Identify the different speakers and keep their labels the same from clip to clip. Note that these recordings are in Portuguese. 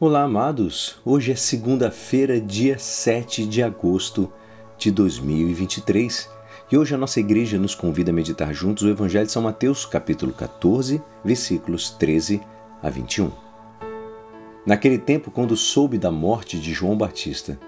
Speaker 1: Olá, amados! Hoje é segunda-feira, dia 7 de agosto de 2023 e hoje a nossa igreja nos convida a meditar juntos o Evangelho de São Mateus, capítulo 14, versículos 13 a 21. Naquele tempo, quando soube da morte de João Batista,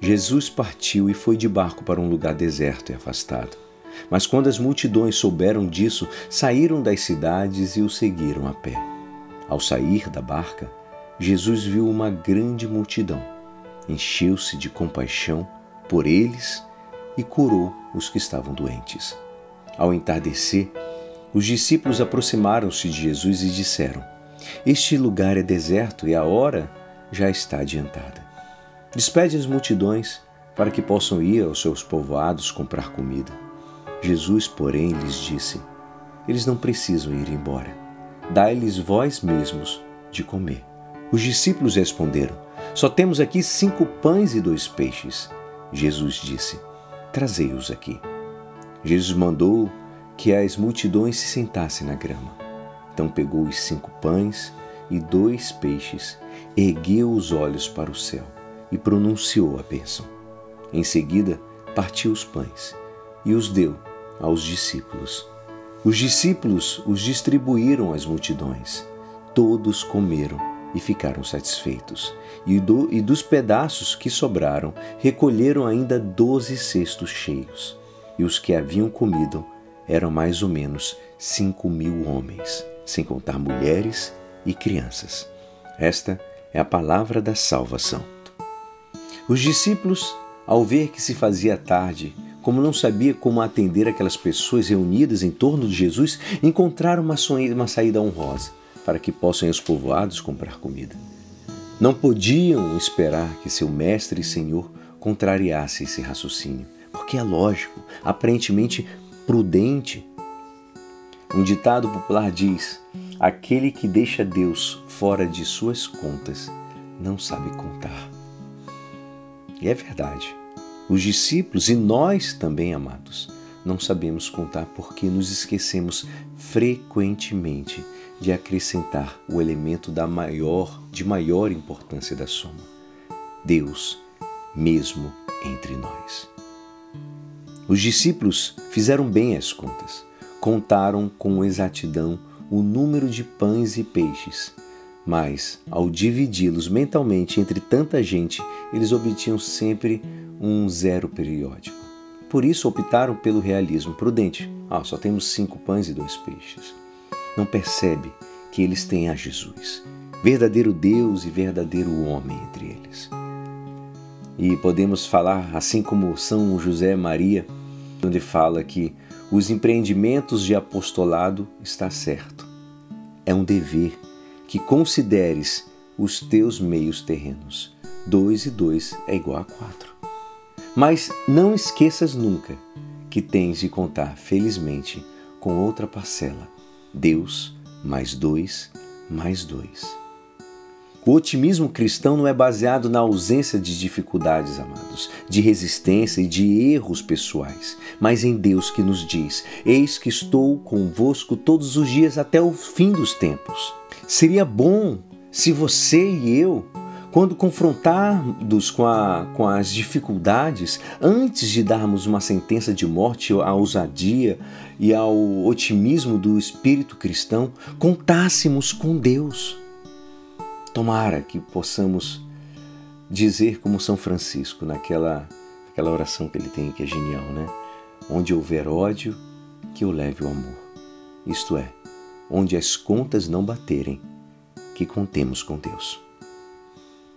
Speaker 1: Jesus partiu e foi de barco para um lugar deserto e afastado. Mas quando as multidões souberam disso, saíram das cidades e o seguiram a pé. Ao sair da barca, Jesus viu uma grande multidão, encheu-se de compaixão por eles e curou os que estavam doentes. Ao entardecer, os discípulos aproximaram-se de Jesus e disseram: Este lugar é deserto e a hora já está adiantada. Despede as multidões para que possam ir aos seus povoados comprar comida. Jesus, porém, lhes disse: Eles não precisam ir embora. Dai-lhes vós mesmos de comer. Os discípulos responderam: Só temos aqui cinco pães e dois peixes. Jesus disse: Trazei-os aqui. Jesus mandou que as multidões se sentassem na grama. Então pegou os cinco pães e dois peixes, ergueu os olhos para o céu e pronunciou a bênção. Em seguida, partiu os pães e os deu aos discípulos. Os discípulos os distribuíram às multidões. Todos comeram e ficaram satisfeitos. E, do, e dos pedaços que sobraram, recolheram ainda doze cestos cheios. E os que haviam comido eram mais ou menos cinco mil homens, sem contar mulheres e crianças. Esta é a palavra da salvação. Os discípulos, ao ver que se fazia tarde, como não sabia como atender aquelas pessoas reunidas em torno de Jesus, encontraram uma, uma saída honrosa para que possam os povoados comprar comida. Não podiam esperar que seu mestre e senhor contrariasse esse raciocínio, porque é lógico, aparentemente prudente. Um ditado popular diz: aquele que deixa Deus fora de suas contas não sabe contar. E é verdade. Os discípulos e nós também, amados, não sabemos contar porque nos esquecemos frequentemente de acrescentar o elemento da maior, de maior importância da soma. Deus mesmo entre nós. Os discípulos fizeram bem as contas, contaram com exatidão o número de pães e peixes, mas ao dividi-los mentalmente entre tanta gente, eles obtinham sempre um zero periódico. Por isso optaram pelo realismo prudente. Ah, só temos cinco pães e dois peixes. Não percebe que eles têm a Jesus, verdadeiro Deus e verdadeiro homem entre eles. E podemos falar, assim como São José Maria, onde fala que os empreendimentos de apostolado está certo. É um dever que consideres os teus meios terrenos. Dois e dois é igual a quatro. Mas não esqueças nunca que tens de contar felizmente com outra parcela: Deus mais dois mais dois. O otimismo cristão não é baseado na ausência de dificuldades, amados, de resistência e de erros pessoais, mas em Deus que nos diz: Eis que estou convosco todos os dias até o fim dos tempos. Seria bom se você e eu quando confrontados com, a, com as dificuldades, antes de darmos uma sentença de morte à ousadia e ao otimismo do espírito cristão, contássemos com Deus. Tomara que possamos dizer como São Francisco, naquela, naquela oração que ele tem, que é genial, né? Onde houver ódio, que eu leve o amor. Isto é, onde as contas não baterem, que contemos com Deus.